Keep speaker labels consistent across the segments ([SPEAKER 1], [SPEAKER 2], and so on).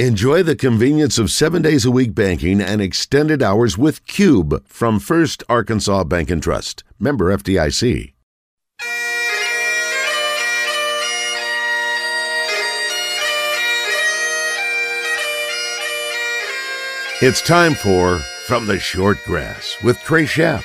[SPEAKER 1] Enjoy the convenience of seven days a week banking and extended hours with Cube from First Arkansas Bank and Trust. Member FDIC. It's time for From the Short Grass with Trey Schapp,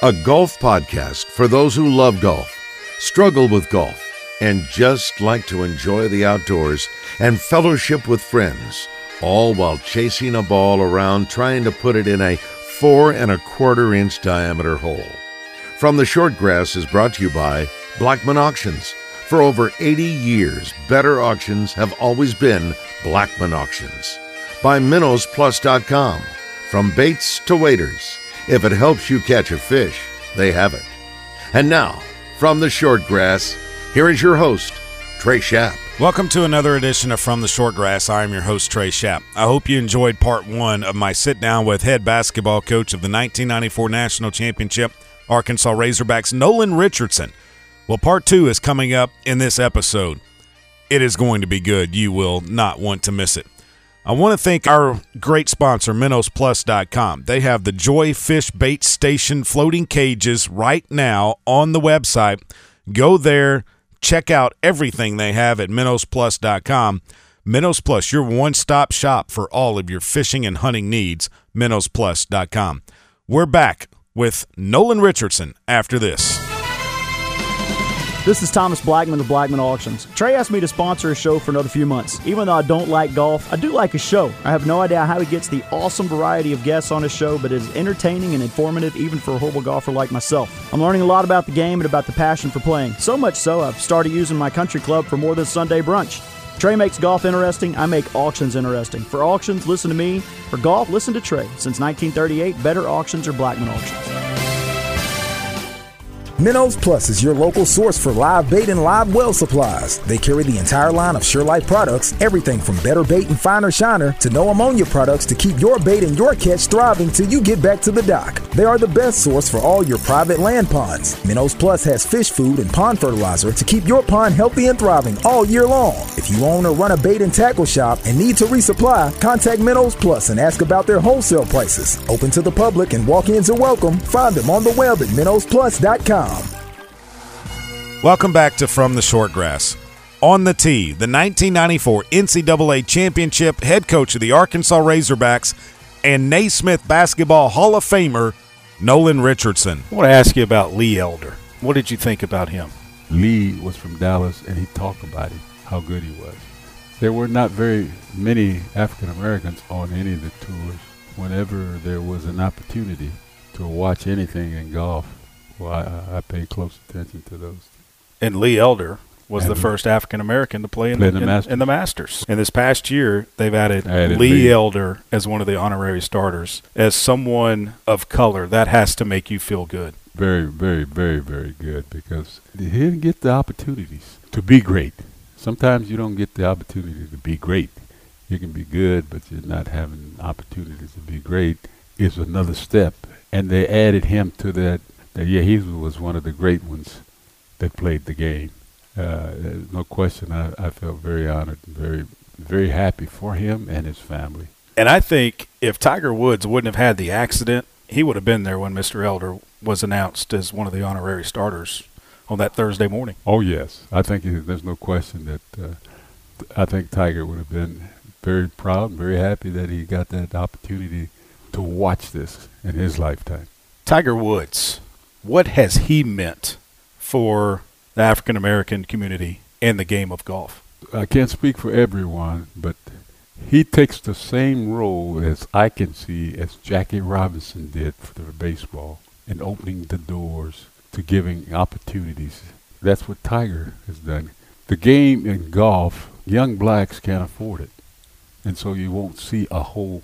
[SPEAKER 1] a golf podcast for those who love golf, struggle with golf, and just like to enjoy the outdoors and fellowship with friends, all while chasing a ball around trying to put it in a four and a quarter inch diameter hole. From the Short Grass is brought to you by Blackman Auctions. For over 80 years, better auctions have always been Blackman Auctions. By MinnowsPlus.com. From baits to waders, if it helps you catch a fish, they have it. And now, from the Short Grass, here is your host, Trey Schapp.
[SPEAKER 2] Welcome to another edition of From the Short Grass. I am your host, Trey Schapp. I hope you enjoyed part one of my sit down with head basketball coach of the 1994 National Championship, Arkansas Razorbacks, Nolan Richardson. Well, part two is coming up in this episode. It is going to be good. You will not want to miss it. I want to thank our great sponsor, MinnowsPlus.com. They have the Joy Fish Bait Station floating cages right now on the website. Go there Check out everything they have at minnowsplus.com. Minnows Plus, your one stop shop for all of your fishing and hunting needs. MinnowsPlus.com. We're back with Nolan Richardson after this.
[SPEAKER 3] This is Thomas Blackman of Blackman Auctions. Trey asked me to sponsor a show for another few months. Even though I don't like golf, I do like a show. I have no idea how he gets the awesome variety of guests on his show, but it is entertaining and informative even for a horrible golfer like myself. I'm learning a lot about the game and about the passion for playing. So much so, I've started using my country club for more than Sunday brunch. Trey makes golf interesting. I make auctions interesting. For auctions, listen to me. For golf, listen to Trey. Since 1938, better auctions are Blackman Auctions.
[SPEAKER 4] Minnows Plus is your local source for live bait and live well supplies. They carry the entire line of SureLife products, everything from better bait and finer shiner to no ammonia products to keep your bait and your catch thriving till you get back to the dock. They are the best source for all your private land ponds. Minnows Plus has fish food and pond fertilizer to keep your pond healthy and thriving all year long. If you own or run a bait and tackle shop and need to resupply, contact Minnows Plus and ask about their wholesale prices. Open to the public and walk-ins are welcome. Find them on the web at minnowsplus.com.
[SPEAKER 2] Welcome back to From the Short Grass. On the tee, the 1994 NCAA Championship head coach of the Arkansas Razorbacks and Naismith Basketball Hall of Famer, Nolan Richardson.
[SPEAKER 5] I want to ask you about Lee Elder. What did you think about him?
[SPEAKER 6] Lee was from Dallas, and he talked about him, how good he was. There were not very many African Americans on any of the tours. Whenever there was an opportunity to watch anything in golf, well, I, I paid close attention to those
[SPEAKER 5] and Lee Elder was and the first African American to play in,
[SPEAKER 6] play
[SPEAKER 5] the,
[SPEAKER 6] in, the
[SPEAKER 5] in, in, the Masters. And this past year, they've added,
[SPEAKER 6] added
[SPEAKER 5] Lee,
[SPEAKER 6] Lee
[SPEAKER 5] Elder as one of the honorary starters. As someone of color, that has to make you feel good.
[SPEAKER 6] Very, very, very, very good because he didn't get the opportunities to be great. Sometimes you don't get the opportunity to be great. You can be good, but you're not having opportunities to be great. Is another step, and they added him to that. That yeah, he was one of the great ones that played the game. Uh, no question, I, I felt very honored and very, very happy for him and his family.
[SPEAKER 5] And I think if Tiger Woods wouldn't have had the accident, he would have been there when Mr. Elder was announced as one of the honorary starters on that Thursday morning.
[SPEAKER 6] Oh yes, I think there's no question that uh, I think Tiger would have been very proud, and very happy that he got that opportunity to watch this in his lifetime.
[SPEAKER 5] Tiger Woods, what has he meant for the African American community and the game of golf?
[SPEAKER 6] I can't speak for everyone, but he takes the same role as I can see as Jackie Robinson did for baseball in opening the doors to giving opportunities. That's what Tiger has done. The game in golf, young blacks can't afford it. And so you won't see a whole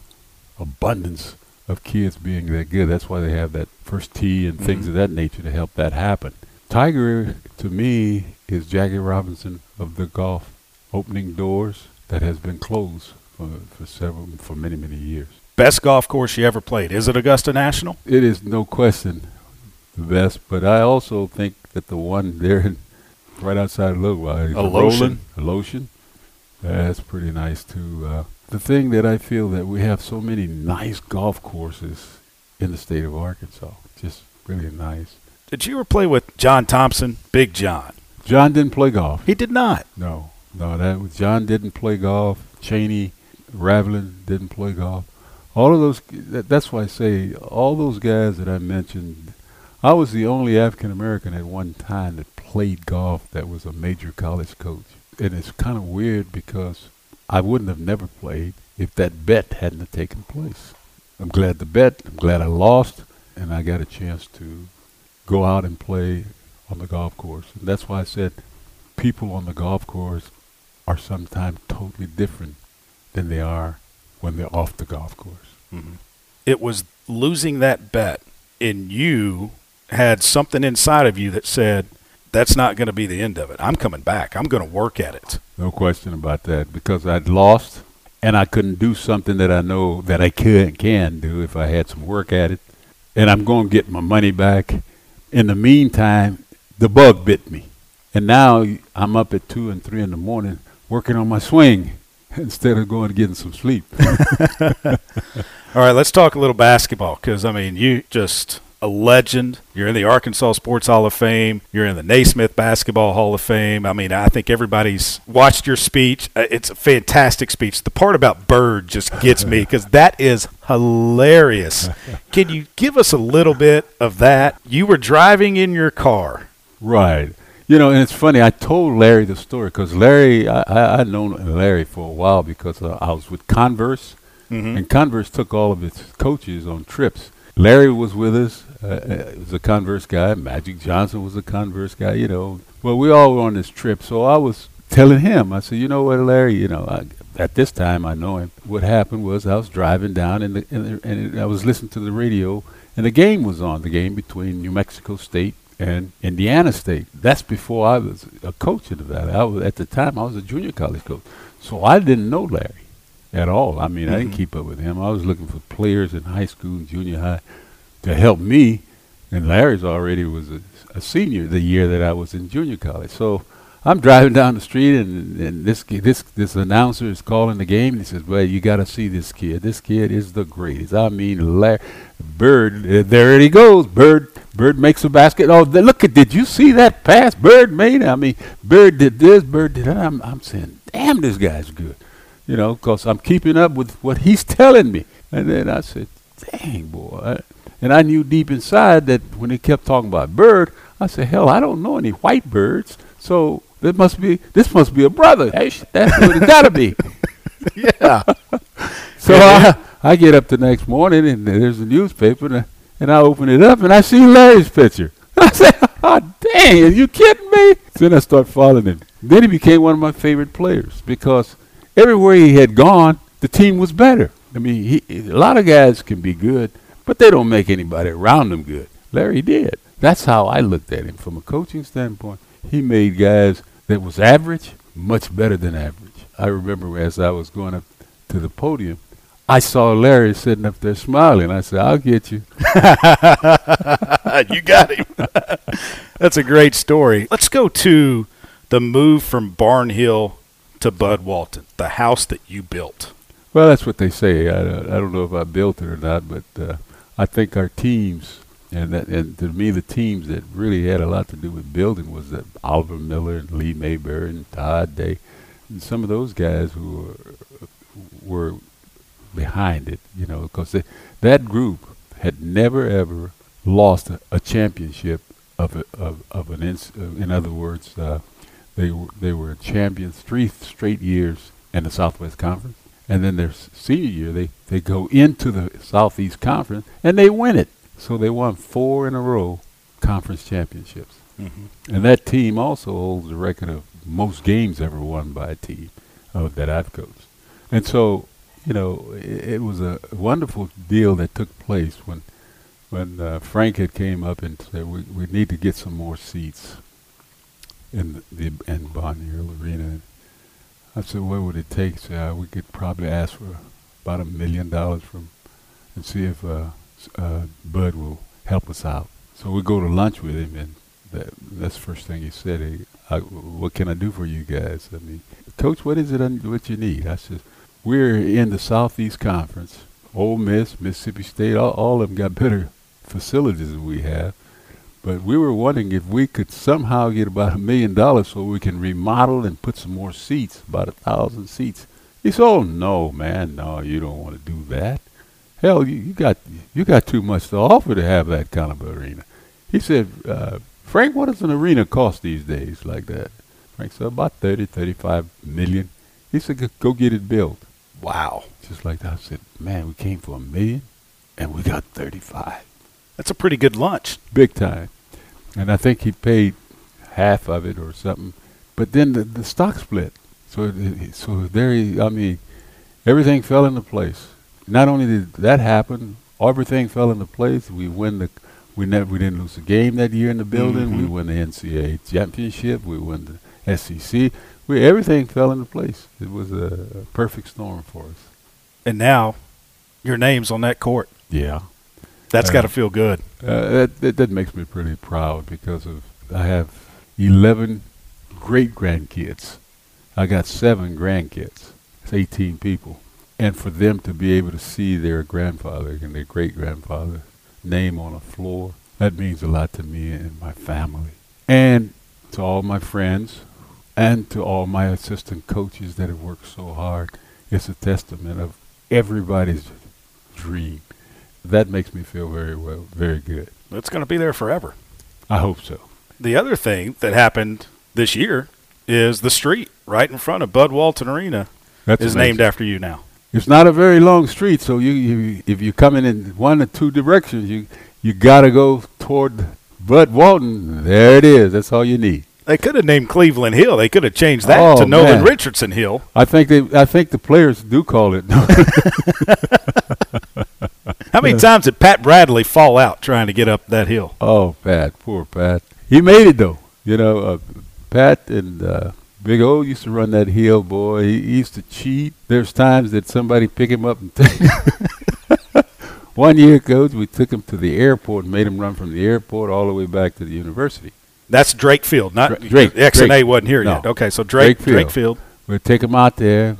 [SPEAKER 6] abundance of kids being that good. That's why they have that first tee and mm-hmm. things of that nature to help that happen. Tiger, to me, is Jackie Robinson of the golf, opening doors that has been closed for, for several, for many, many years.
[SPEAKER 5] Best golf course you ever played? Is it Augusta National?
[SPEAKER 6] It is no question the best, but I also think that the one there right outside of Little is
[SPEAKER 5] a Alotian.
[SPEAKER 6] Alotian. That's pretty nice too. Uh, the thing that I feel that we have so many nice golf courses in the state of Arkansas. Just really nice.
[SPEAKER 5] Did you ever play with John Thompson, Big John?
[SPEAKER 6] John didn't play golf.
[SPEAKER 5] He did not.
[SPEAKER 6] No, no, that was John didn't play golf. Chaney, Raveling didn't play golf. All of those. That, that's why I say all those guys that I mentioned. I was the only African American at one time that played golf that was a major college coach, and it's kind of weird because I wouldn't have never played if that bet hadn't taken place. I'm glad the bet. I'm glad I lost, and I got a chance to go out and play on the golf course. And that's why I said people on the golf course are sometimes totally different than they are when they're off the golf course.
[SPEAKER 5] Mm-hmm. It was losing that bet, and you had something inside of you that said, that's not going to be the end of it. I'm coming back. I'm going to work at it.
[SPEAKER 6] No question about that because I'd lost and I couldn't do something that I know that I can can do if I had some work at it. And I'm going to get my money back. In the meantime, the bug bit me. And now I'm up at 2 and 3 in the morning working on my swing instead of going to getting some sleep.
[SPEAKER 5] All right, let's talk a little basketball because, I mean, you just a legend. You're in the Arkansas Sports Hall of Fame. You're in the Naismith Basketball Hall of Fame. I mean, I think everybody's watched your speech. Uh, it's a fantastic speech. The part about Bird just gets me because that is hilarious. Can you give us a little bit of that? You were driving in your car.
[SPEAKER 6] Right. You know, and it's funny. I told Larry the story because Larry, I, I, I'd known Larry for a while because uh, I was with Converse, mm-hmm. and Converse took all of its coaches on trips. Larry was with us. Uh, uh, was a Converse guy. Magic Johnson was a Converse guy. You know, well, we all were on this trip. So I was telling him, I said, you know what, Larry, you know, I, at this time I know him. What happened was I was driving down and, the, and, the, and I was listening to the radio, and the game was on. The game between New Mexico State and Indiana State. That's before I was a coach in Valley. I was, at the time I was a junior college coach, so I didn't know Larry at all. I mean, mm-hmm. I didn't mm-hmm. keep up with him. I was looking for players in high school and junior high to help me, and Larry's already was a, a senior the year that I was in junior college. So I'm driving down the street, and, and this this this announcer is calling the game, and he says, "Well, you got to see this kid. This kid is the greatest. I mean, Larry, Bird. Uh, there he goes. Bird Bird makes a basket. Oh, look at! Did you see that pass Bird made? I mean, Bird did this. Bird did that. I'm, I'm saying, damn, this guy's good. You know, because I'm keeping up with what he's telling me. And then I said, dang, boy. And I knew deep inside that when he kept talking about Bird, I said, hell, I don't know any white birds. So this must be this must be a brother. Hey, that's what it got to be.
[SPEAKER 5] yeah.
[SPEAKER 6] so I, I get up the next morning and there's a newspaper and and I open it up and I see Larry's picture. I said, oh, dang, are you kidding me? Then I start following him. Then he became one of my favorite players because everywhere he had gone, the team was better. I mean, he, a lot of guys can be good, but they don't make anybody around them good. Larry did. That's how I looked at him from a coaching standpoint. He made guys that was average much better than average. I remember as I was going up to the podium, I saw Larry sitting up there smiling. I said, I'll get you.
[SPEAKER 5] you got him. That's a great story. Let's go to the move from Barnhill to Bud Walton, the house that you built.
[SPEAKER 6] Well, that's what they say. I, I don't know if I built it or not, but uh, I think our teams, and, that, and to me, the teams that really had a lot to do with building was that Oliver Miller and Lee Mayberry and Todd Day, and some of those guys who were, were behind it, you know, because that group had never ever lost a, a championship of a, of of an ins, uh, in other words, uh, they were they were champions three straight years in the Southwest Conference, and then their senior year they they go into the Southeast Conference and they win it. So they won four in a row conference championships, mm-hmm. and that team also holds the record of most games ever won by a team uh, that I've coached. And so you know, it, it, was a wonderful deal that took place when when uh, Frank had came up and said we we need to get some more seats in the, the in Barnhill Arena. I said, what would it take? So uh, we could probably ask for about a million dollars from and see if uh, uh, Bud will help us out. So we go to lunch with him, and that, that's the first thing he said. He, I, what can I do for you guys? I mean, Coach, what is it un- what you need? I said, we're in the Southeast Conference. Ole Miss, Mississippi State, all, all of them got better facilities than we have. But we were wondering if we could somehow get about a million dollars so we can remodel and put some more seats, about a thousand seats. He said, "Oh no, man, no, you don't want to do that. Hell, you, you got you got too much to offer to have that kind of arena." He said, uh, "Frank, what does an arena cost these days like that?" Frank said, "About 30, 35 million." He said, "Go get it built."
[SPEAKER 5] Wow.
[SPEAKER 6] Just like that. I said, "Man, we came for a million, and we got 35."
[SPEAKER 5] That's a pretty good lunch.
[SPEAKER 6] Big time. And I think he paid half of it or something. But then the, the stock split. So so there, he, I mean, everything fell into place. Not only did that happen, everything fell into place. We win the, we never, we didn't lose a game that year in the building. We
[SPEAKER 5] Mhm.
[SPEAKER 6] won the NCAA championship. We won the SEC. We everything fell into place. It was a, a perfect storm for us.
[SPEAKER 5] And now your name's on that court.
[SPEAKER 6] Yeah.
[SPEAKER 5] That's
[SPEAKER 6] Uh,
[SPEAKER 5] got to feel good.
[SPEAKER 6] Uh, that, that that makes me pretty proud because of I have eleven great grandkids. I got seven grandkids. It's eighteen people, and for them to be able to see their grandfather and their great grandfather name on a floor that means a lot to me and my family, and to all my friends, and to all my assistant coaches that have worked so hard. It's a testament of everybody's dream. That makes me feel very well, very good.
[SPEAKER 5] It's going to be there forever.
[SPEAKER 6] I hope so.
[SPEAKER 5] The other thing that happened this year is the street right in front of Bud Walton Arena
[SPEAKER 6] That's
[SPEAKER 5] is
[SPEAKER 6] amazing.
[SPEAKER 5] named after you now.
[SPEAKER 6] It's not a very long street, so you, you if you're coming in one or two directions, you you gotta go toward Bud Walton. There it is. That's all you need.
[SPEAKER 5] They could have named Cleveland Hill. They could have changed that
[SPEAKER 6] Oh,
[SPEAKER 5] to Nolan
[SPEAKER 6] man.
[SPEAKER 5] Richardson Hill.
[SPEAKER 6] I think they I think the players do call it.
[SPEAKER 5] How many times did Pat Bradley fall out trying to get up that hill?
[SPEAKER 6] oh, Pat, poor Pat. He made it though. You know, uh, Pat and uh, Big O used to run that hill, boy. He, he used to cheat. There's times that somebody pick him up and take. One year, coach, we took him to the airport and made him run from the airport all the way back to the university.
[SPEAKER 5] That's Drake Field, not
[SPEAKER 6] Dra- Drake,
[SPEAKER 5] X and A
[SPEAKER 6] Drake.
[SPEAKER 5] wasn't here
[SPEAKER 6] No.
[SPEAKER 5] yet. Okay, so Drake
[SPEAKER 6] Drake Field.
[SPEAKER 5] Drake Field.
[SPEAKER 6] We'd take him out there,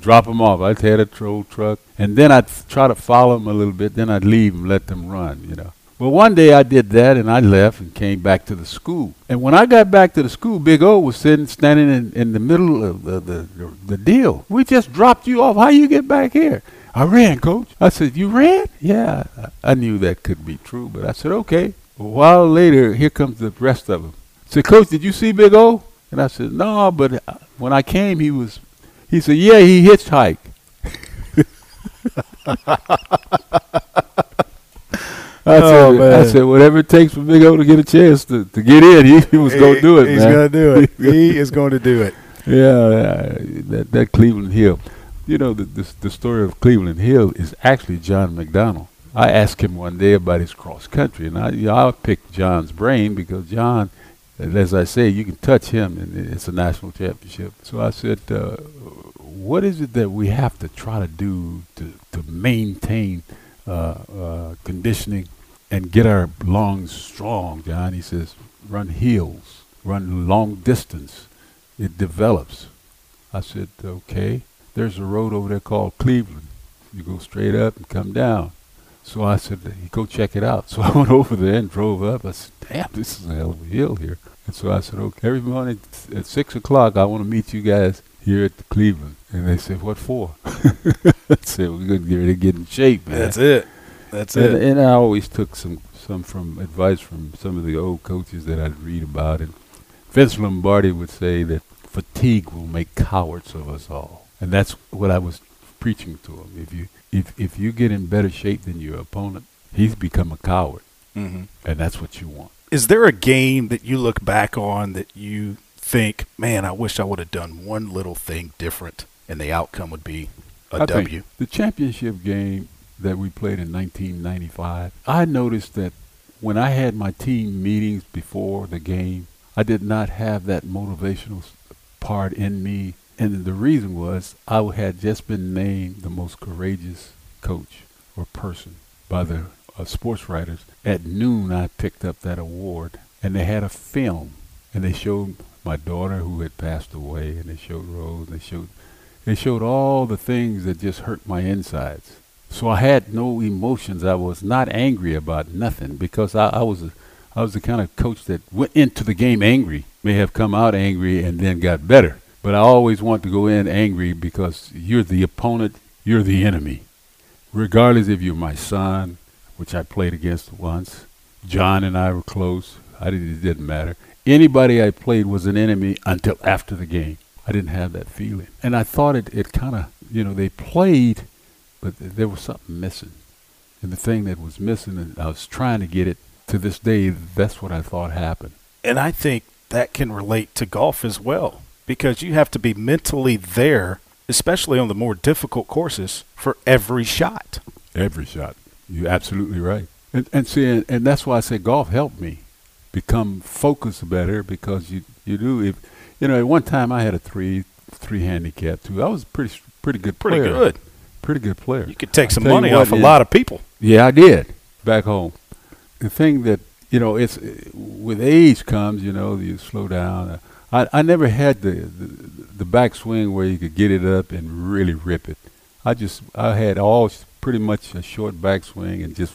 [SPEAKER 6] drop him off. I'd had a troll truck, and then I'd f- try to follow him a little bit. Then I'd leave and let them run, you know. Well, one day I did that, and I left and came back to the school. And when I got back to the school, Big O was sitting, standing in, in the middle of the, the, the, the deal. We just dropped you off. How you get back here? I ran, coach. I said, you ran? Yeah. I I knew that could be true, but I said, okay. A while later, here comes the rest of them. Said, Coach, did you see Big O? And I said, no, but uh, when I came, he was, he said, yeah, he hitchhiked. I,
[SPEAKER 5] Oh,
[SPEAKER 6] said,
[SPEAKER 5] man.
[SPEAKER 6] I said, whatever it takes for Big O to get a chance to, to get in, he, he was going to do it,
[SPEAKER 5] He's going to do it. he is going to do it.
[SPEAKER 6] Yeah, that, that Cleveland Hill. You know, the, the, the story of Cleveland Hill is actually John McDonnell. I asked him one day about his cross country, and I, you know, I picked John's brain because John, as I say, you can touch him, and it's a national championship. So I said, uh, what is it that we have to try to do to, to maintain uh, uh, conditioning and get our lungs strong, John? He says, run hills, run long distance. It develops. I said, okay. There's a road over there called Cleveland. You go straight up and come down. So I said, go check it out. So I went over there and drove up. I said, damn, this is a hell of a hill here. And so I said, okay, every morning at 6 o'clock, I want to meet you guys here at the Cleveland. And they said, what for? I said, we're going to get ready to get in shape, man.
[SPEAKER 5] That's it. That's
[SPEAKER 6] And,
[SPEAKER 5] it.
[SPEAKER 6] and I always took some, some from advice from some of the old coaches that I'd read about. And Vince Lombardi would say that fatigue will make cowards of us all. And that's what I was preaching to him. If you if if you get in better shape than your opponent, he's become a coward,
[SPEAKER 5] hmm
[SPEAKER 6] and that's what you want.
[SPEAKER 5] Is there a game that you look back on that you think, man, I wish I would have done one little thing different, and the outcome would be a
[SPEAKER 6] I
[SPEAKER 5] W?
[SPEAKER 6] think the championship game that we played in 1995, I noticed that when I had my team meetings before the game, I did not have that motivational part in me. And the reason was I had just been named the most courageous coach or person by the uh, sports writers. At noon, I picked up that award, and they had a film, and they showed my daughter who had passed away, and they showed Rose, and they showed They showed all the things that just hurt my insides. So I had no emotions. I was not angry about nothing because I, I was a, I was the kind of coach that went into the game angry, may have come out angry and then got better. But I always want to go in angry because you're the opponent, you're the enemy. Regardless if you're my son, which I played against once, John and I were close. I didn't, it didn't matter. Anybody I played was an enemy until after the game. I didn't have that feeling. And I thought it, it kind of, you know, they played, but th- there was something missing. And the thing that was missing, and I was trying to get it to this day, that's what I thought happened.
[SPEAKER 5] And I think that can relate to golf as well because you have to be mentally there, especially on the more difficult courses, for every shot.
[SPEAKER 6] Every shot. You're absolutely right. And, and see, and, and that's why I say golf helped me become focused better because you, you do, if, you know, at one time I had a three, three handicap too. I was a pretty, pretty good player.
[SPEAKER 5] Pretty
[SPEAKER 6] player.
[SPEAKER 5] good.
[SPEAKER 6] Pretty good player.
[SPEAKER 5] You could take some money
[SPEAKER 6] what,
[SPEAKER 5] off a
[SPEAKER 6] yeah.
[SPEAKER 5] lot of people.
[SPEAKER 6] Yeah, I did back home. The thing that you know, it's with age comes, you know, you slow down. Uh, I I never had the the, the backswing where you could get it up and really rip it. I just I had all pretty much a short backswing and just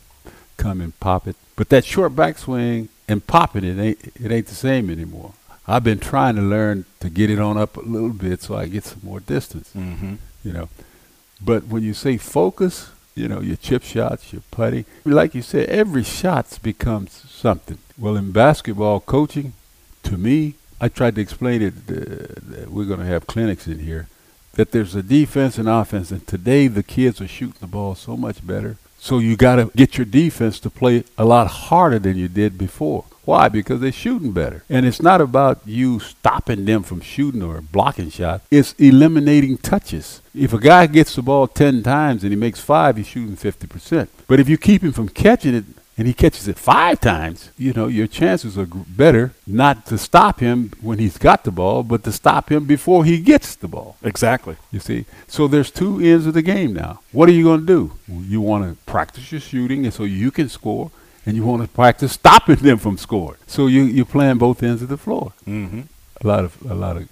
[SPEAKER 6] come and pop it. But that short backswing and popping it ain't it ain't the same anymore. I've been trying to learn to get it on up a little bit so I get some more distance
[SPEAKER 5] Mm-hmm.
[SPEAKER 6] you know. But when you say focus, you know, your chip shots, your putting, like you said, every shot becomes something. Well, in basketball coaching, to me, I tried to explain it. Uh, we're going to have clinics in here. That there's a defense and offense, and today the kids are shooting the ball so much better. So you got to get your defense to play a lot harder than you did before. Why? Because they're shooting better. And it's not about you stopping them from shooting or blocking shots. It's eliminating touches. If a guy gets the ball 10 times and he makes five, he's shooting 50%. But if you keep him from catching it and he catches it five times, you know, your chances are better not to stop him when he's got the ball, but to stop him before he gets the ball.
[SPEAKER 5] Exactly.
[SPEAKER 6] You see, so there's two ends of the game now. What are you going to do? You want to practice your shooting, and so you can score, and you want to practice stopping them from scoring. So you you're playing both ends of the floor.
[SPEAKER 5] Mm-hmm.
[SPEAKER 6] A lot of a lot of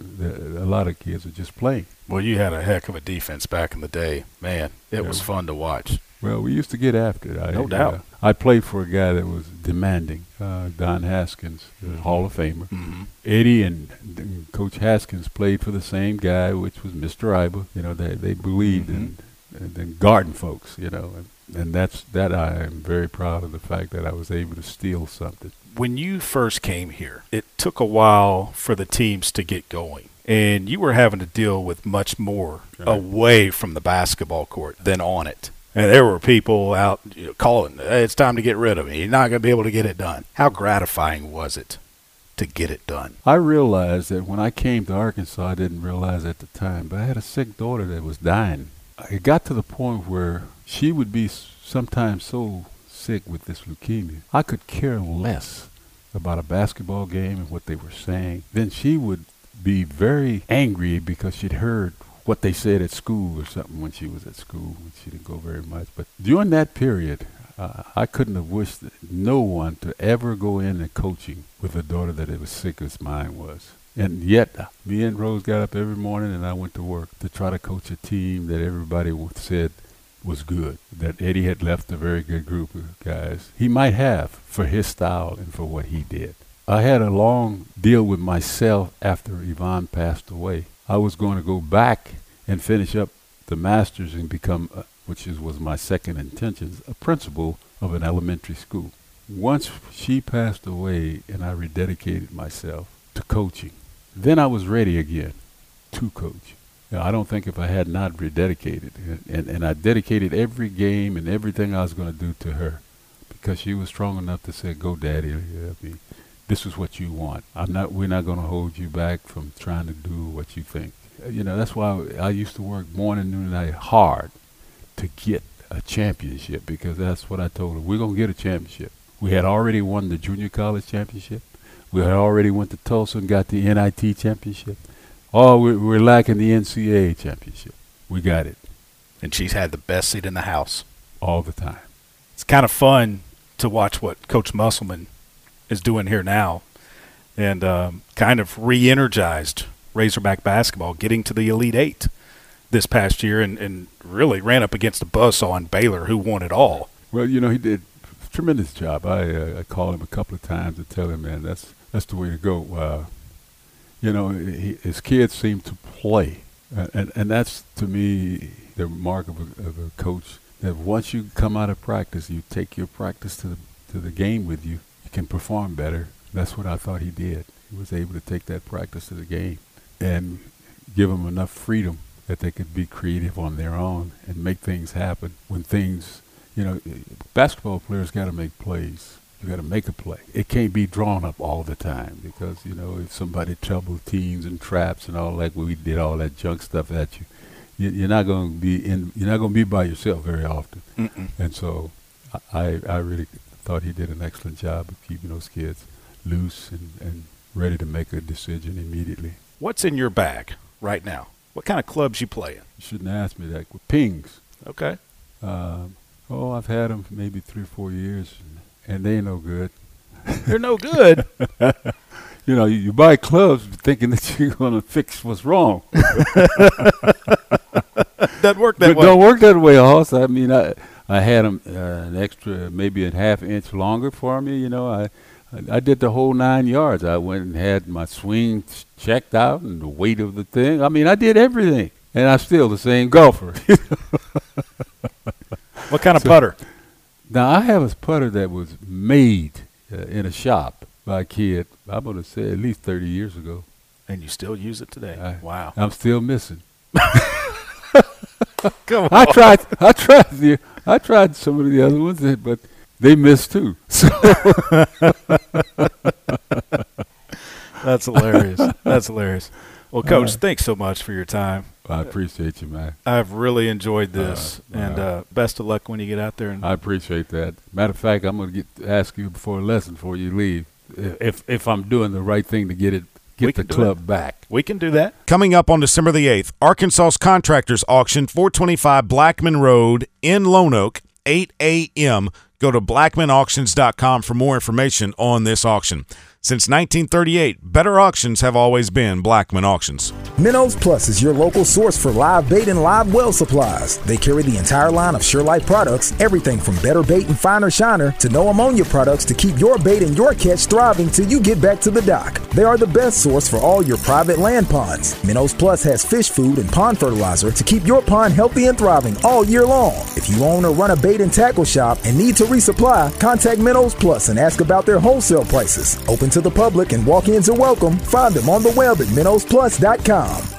[SPEAKER 6] a lot of kids are just playing.
[SPEAKER 5] Well, you had a heck of a defense back in the day, man. It
[SPEAKER 6] Yeah.
[SPEAKER 5] was fun to watch.
[SPEAKER 6] Well, we used to get after it. I,
[SPEAKER 5] No doubt.
[SPEAKER 6] uh, I played for a guy that was demanding, uh, Don Haskins, the Hall of Famer.
[SPEAKER 5] Mm-hmm.
[SPEAKER 6] Eddie and, and Coach Haskins played for the same guy, which was Mr. Iba. You know, they they believed in, in, in garden folks. You know, and, and that's that I am very proud of the fact that I was able to steal something.
[SPEAKER 5] When you first came here, it took a while for the teams to get going. And you were having to deal with much more away from the basketball court than on it. And there were people out you know, calling, hey, it's time to get rid of me. You're not going to be able to get it done. How gratifying was it to get it done?
[SPEAKER 6] I realized that when I came to Arkansas, I didn't realize at the time, but I had a sick daughter that was dying. It got to the point where she would be sometimes so sick with this leukemia, I could care less about a basketball game and what they were saying. Then she would be very angry because she'd heard what they said at school or something when she was at school. She didn't go very much. But during that period, uh, I couldn't have wished no one to ever go in into coaching with a daughter that was sick as mine was. And yet, uh, me and Rose got up every morning and I went to work to try to coach a team that everybody said was good. That Eddie had left a very good group of guys. He might have for his style and for what he did. I had a long deal with myself after Yvonne passed away. I was going to go back and finish up the master's and become, uh, which is, was my second intention, a principal of an elementary school. Once she passed away and I rededicated myself to coaching, then I was ready again to coach. Now, I don't think if I had not rededicated, and, and, and I dedicated every game and everything I was going to do to her because she was strong enough to say, "Go, Daddy. I mean, this is what you want. I'm not. We're not going to hold you back from trying to do what you think." Uh, You know, that's why I used to work morning, noon, and night hard to get a championship because that's what I told her. We're going to get a championship. We had already won the junior college championship. We had already went to Tulsa and got the NIT championship. Oh, we're, we're lacking the NCAA championship. We got it
[SPEAKER 5] And she's had the best seat in the house.
[SPEAKER 6] all the time.
[SPEAKER 5] It's kind of fun to watch what Coach Musselman is doing here now and um, kind of re energized Razorback basketball, getting to the Elite Eight. this past year and, and really ran up against a buzzsaw on Baylor, who won it all.
[SPEAKER 6] Well, you know, he did a tremendous job. I uh, I called him a couple of times to tell him, man, that's that's the way to go. Uh, you know, he, his kids seem to play, uh, and and that's to me the mark of a, of a coach. That once you come out of practice, you take your practice to the to the game with you. Can perform better. That's what I thought he did. He was able to take that practice to the game and give them enough freedom that they could be creative on their own and make things happen when things, you know, basketball players got to make plays. You got to make a play. It can't be drawn up all the time because you know if somebody trouble teams and traps and all that, we did all that junk stuff at you. you are not going to be in. You're not going to be by yourself very often.
[SPEAKER 5] Mm-mm.
[SPEAKER 6] And so, I I really thought he did an excellent job of keeping those kids loose and, and ready to make a decision immediately.
[SPEAKER 5] What's in your bag right now? What kind of clubs you play in?
[SPEAKER 6] You shouldn't ask me that. With pings.
[SPEAKER 5] Okay.
[SPEAKER 6] Um, oh, I've had them for maybe three or four years, and they ain't no good.
[SPEAKER 5] They're no good.
[SPEAKER 6] you know, you, you, buy clubs thinking that you're going to fix what's wrong.
[SPEAKER 5] Doesn't work that
[SPEAKER 6] it
[SPEAKER 5] way.
[SPEAKER 6] Don't work that way, Hoss. I mean, I I had them uh, an extra, maybe a half inch longer for me. You know, I I did the whole nine yards. I went and had my swing checked out and the weight of the thing. I mean, I did everything, and I'm still the same golfer.
[SPEAKER 5] what kind of so, putter?
[SPEAKER 6] Now I have a putter that was made uh, in a shop by a kid. I'm going to say at least 30 years ago.
[SPEAKER 5] And you still use it today?
[SPEAKER 6] I,
[SPEAKER 5] wow.
[SPEAKER 6] I'm still missing.
[SPEAKER 5] Come on.
[SPEAKER 6] I tried. I tried the. I tried some of the other ones, but they missed too. So
[SPEAKER 5] That's hilarious. That's hilarious. Well, Coach, right. thanks so much for your time.
[SPEAKER 6] I appreciate you, man.
[SPEAKER 5] I've really enjoyed this, uh, and uh, best of luck when you get out there.
[SPEAKER 6] I appreciate that. Matter of fact, I'm going to ask you before a lesson before you leave if if I'm doing the right thing to get it get the club back.
[SPEAKER 5] We can do that.
[SPEAKER 2] Coming up on December the 8th, Arkansas's Contractors Auction, 425 Blackman Road in Lone Oak, 8 a.m. Go to blackmanauctions.com for more information on this auction. Since 1938, better auctions have always been Blackman Auctions.
[SPEAKER 4] Minnows Plus is your local source for live bait and live well supplies. They carry the entire line of SureLife products, everything from better bait and finer shiner to no ammonia products to keep your bait and your catch thriving till you get back to the dock. They are the best source for all your private land ponds. Minnows Plus has fish food and pond fertilizer to keep your pond healthy and thriving all year long. If you own or run a bait and tackle shop and need to resupply, contact Minnows Plus and ask about their wholesale prices. Open to the public and walk-ins are welcome. Find them on the web at minnowsplus.com.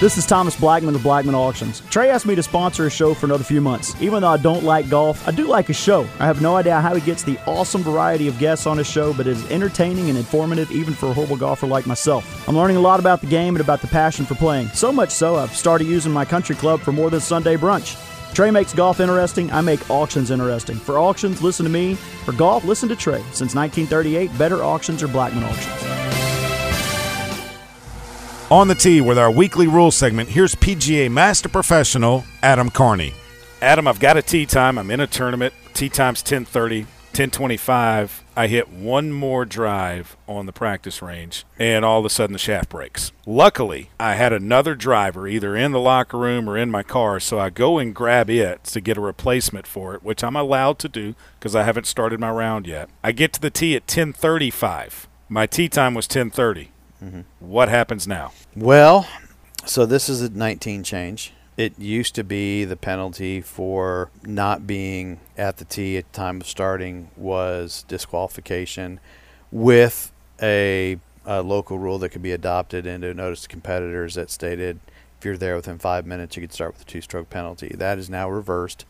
[SPEAKER 3] This is Thomas Blackman of Blackman Auctions. Trey asked me to sponsor a show for another few months. Even though I don't like golf, I do like a show. I have no idea how he gets the awesome variety of guests on his show, but it is entertaining and informative even for a horrible golfer like myself. I'm learning a lot about the game and about the passion for playing. So much so, I've started using my country club for more than Sunday brunch. Trey makes golf interesting. I make auctions interesting. For auctions, listen to me. For golf, listen to Trey. Since 1938, better auctions are Blackman Auctions.
[SPEAKER 2] On the tee with our weekly rules segment, here's PGA Master Professional Adam Carney.
[SPEAKER 5] Adam, I've got a tee time. I'm in a tournament. Tee time's 10:30. 1025, I hit one more drive on the practice range, and all of a sudden the shaft breaks. Luckily, I had another driver either in the locker room or in my car, so I go and grab it to get a replacement for it, which I'm allowed to do because I haven't started my round yet. I get to the tee at 1035. My tee time was 1030. Mm-hmm. What happens now?
[SPEAKER 7] Well, so this is a 19 change it used to be the penalty for not being at the tee at the time of starting was disqualification with a, a, local rule that could be adopted into notice to competitors that stated if you're there within five minutes you could start with a two stroke penalty that is now reversed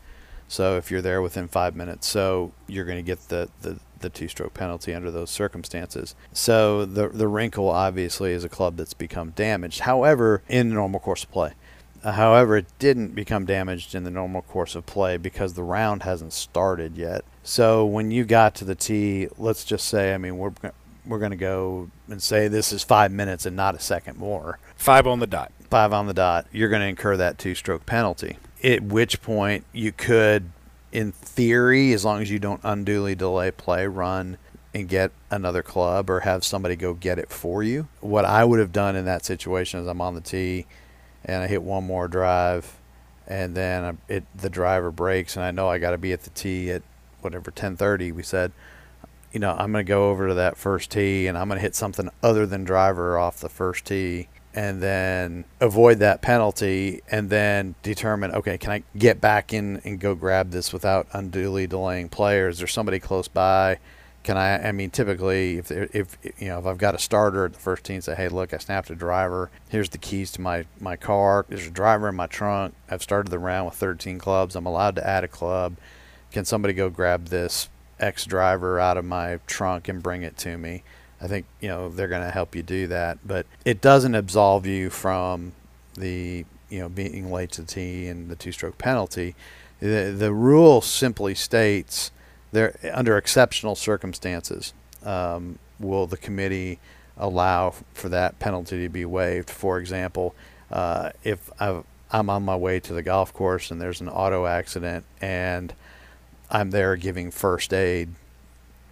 [SPEAKER 7] so if you're there within five minutes so you're going to get the, the, the two stroke penalty under those circumstances so the, the wrinkle obviously is a club that's become damaged however in the normal course of play uh, However, it didn't become damaged in the normal course of play because the round hasn't started yet. So when you got to the tee, let's just say, I mean, we're we're going to go and say this is five minutes and not a second more.
[SPEAKER 5] Five on the dot.
[SPEAKER 7] Five on the dot. You're going to incur that two-stroke penalty. At which point you could, in theory, as long as you don't unduly delay play, run and get another club or have somebody go get it for you. What I would have done in that situation is I'm on the tee and I hit one more drive, and then it the driver breaks, and I know I got to be at the tee at whatever 10:30. We said, you know, I'm going to go over to that first tee, and I'm going to hit something other than driver off the first tee. And then avoid that penalty, and then determine, okay, can I get back in and go grab this without unduly delaying players? There somebody close by? can I? I mean, typically, if if you know, if I've got a starter at the first team, say, hey, look, I snapped a driver. Here's the keys to my my car. There's a driver in my trunk. I've started the round with 13 clubs. I'm allowed to add a club. Can somebody go grab this X driver out of my trunk and bring it to me? I think you know they're going to help you do that, but it doesn't absolve you from the you know being late to the tee and the two-stroke penalty. The the rule simply states there under exceptional circumstances um, will the committee allow for that penalty to be waived. For example, uh, if i am on my way to the golf course and there's an auto accident and I'm there giving first aid,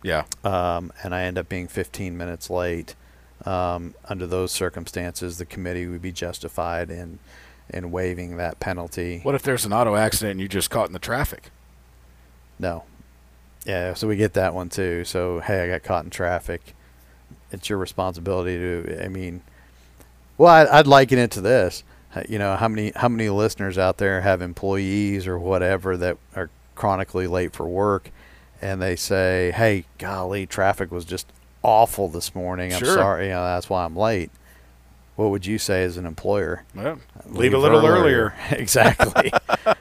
[SPEAKER 2] yeah,
[SPEAKER 7] um, and I end up being 15 minutes late. Um, under those circumstances, the committee would be justified in in waiving that penalty.
[SPEAKER 2] What if there's an auto accident and you just caught in the traffic?
[SPEAKER 7] No, yeah, so we get that one too. So hey, I got caught in traffic. It's your responsibility to. I mean, well, I'd, I'd liken it to this. You know, how many how many listeners out there have employees or whatever that are chronically late for work, and they say, "Hey, golly, traffic was just awful this morning. I'm
[SPEAKER 2] sure.
[SPEAKER 7] sorry. You know, that's why I'm late." What would you say as an employer?
[SPEAKER 2] Well, leave, leave a little earlier.
[SPEAKER 7] earlier. exactly.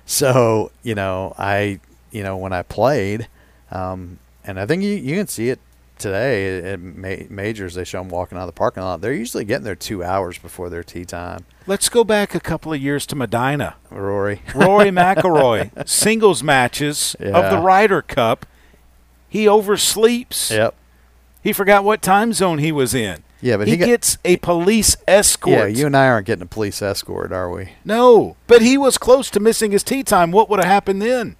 [SPEAKER 7] so you know, I you know when I played um, and I think you, you can see it today at ma- majors. They show them walking out of the parking lot. They're usually getting there two hours before their tee time.
[SPEAKER 2] Let's go back a couple of years to Medinah.
[SPEAKER 7] Rory.
[SPEAKER 2] Rory McIlroy. Singles matches yeah. of the Ryder Cup. He oversleeps.
[SPEAKER 7] Yep.
[SPEAKER 2] He forgot what time zone he was in.
[SPEAKER 7] Yeah, but
[SPEAKER 2] he,
[SPEAKER 7] he got,
[SPEAKER 2] gets a police escort.
[SPEAKER 7] Yeah, you and I aren't getting a police escort, are we?
[SPEAKER 2] No, but he was close to missing his tee time. What would have happened then?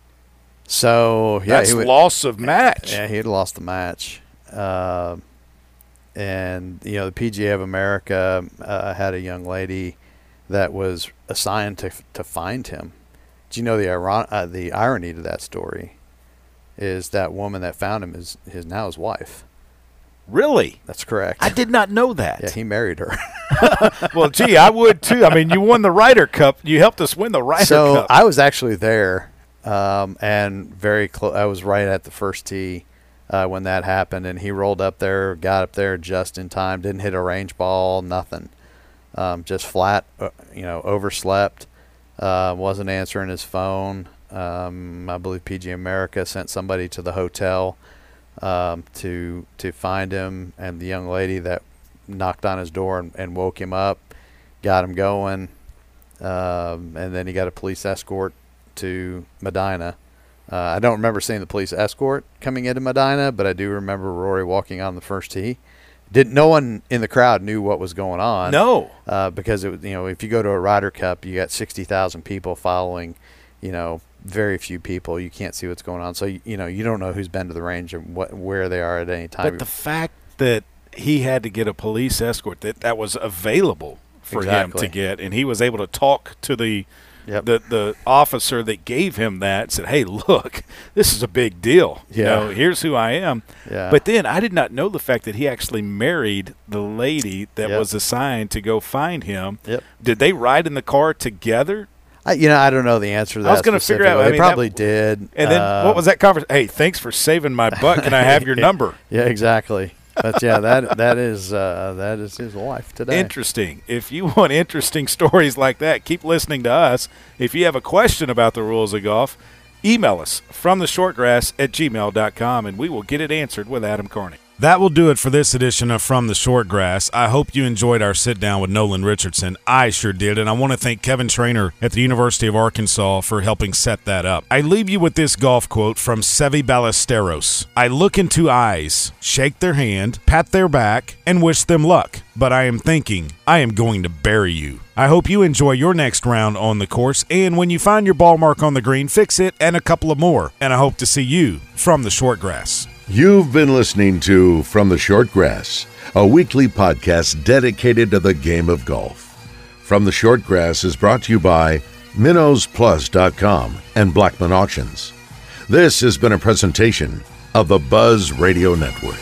[SPEAKER 7] So yeah,
[SPEAKER 2] that's would, loss of match.
[SPEAKER 7] Yeah, he had lost the match. Uh, and you know the PGA of America uh, had a young lady that was assigned to to find him. Do you know the iron, uh, the irony to that story is that woman that found him is his now his wife.
[SPEAKER 2] Really?
[SPEAKER 7] That's correct.
[SPEAKER 2] I did not know that.
[SPEAKER 7] Yeah, he married her.
[SPEAKER 2] well, gee, I would too. I mean, you won the Ryder Cup. You helped us win the Ryder
[SPEAKER 7] so
[SPEAKER 2] Cup.
[SPEAKER 7] So I was actually there um, and very close. I was right at the first tee uh, when that happened, and he rolled up there, got up there just in time. Didn't hit a range ball, nothing. Um, just flat, uh, you know, overslept. Uh, wasn't answering his phone. Um, I believe PG America sent somebody to the hotel um, to to find him, and the young lady that knocked on his door and, and woke him up, got him going, um, and then he got a police escort to Medinah. Uh, I don't remember seeing the police escort coming into Medinah, but I do remember Rory walking on the first tee. Didn't no one in the crowd knew what was going on?
[SPEAKER 2] No,
[SPEAKER 7] uh, because it you know if you go to a Ryder Cup, you got sixty thousand people following, you know, very few people. You can't see what's going on, so you, you know you don't know who's been to the range and what where they are at any time.
[SPEAKER 2] But the fact that he had to get a police escort that that was available for
[SPEAKER 7] exactly.
[SPEAKER 2] him to get, and he was able to talk to the
[SPEAKER 7] Yep.
[SPEAKER 2] The the officer that gave him that said, "Hey, look, this is a big deal.
[SPEAKER 7] Yeah.
[SPEAKER 2] You know, here's who I am."
[SPEAKER 7] Yeah.
[SPEAKER 2] But then I did not know the fact that he actually married the lady that
[SPEAKER 7] Yep.
[SPEAKER 2] was assigned to go find him.
[SPEAKER 7] Yep.
[SPEAKER 2] Did they ride in the car together?
[SPEAKER 7] I, you know, I don't know the answer to that.
[SPEAKER 2] I was gonna figure out- I
[SPEAKER 7] They
[SPEAKER 2] mean, that-
[SPEAKER 7] probably did.
[SPEAKER 2] And then
[SPEAKER 7] Uh,
[SPEAKER 2] what was that conversation? Hey, thanks for saving my butt. Can I have your number?
[SPEAKER 7] Yeah, exactly. But yeah, that that is uh, that is his wife today.
[SPEAKER 2] Interesting. If you want interesting stories like that, keep listening to us. If you have a question about the rules of golf, email us from the shortgrass at gmail.com and we will get it answered with Adam Carney. That will do it for this edition of From the Short Grass. I hope you enjoyed our sit down with Nolan Richardson. I sure did, and I want to thank Kevin Trainor at the University of Arkansas for helping set that up. I leave you with this golf quote from Seve Ballesteros I look into eyes, shake their hand, pat their back, and wish them luck. But I am thinking, I am going to bury you. I hope you enjoy your next round on the course, and when you find your ball mark on the green, fix it and a couple of more. And I hope to see you from the short grass.
[SPEAKER 1] You've been listening to From the Short Grass, a weekly podcast dedicated to the game of golf. from the Short Grass is brought to you by MinnowsPlus.com and Blackman Auctions. This has been a presentation of the Buzz Radio Network.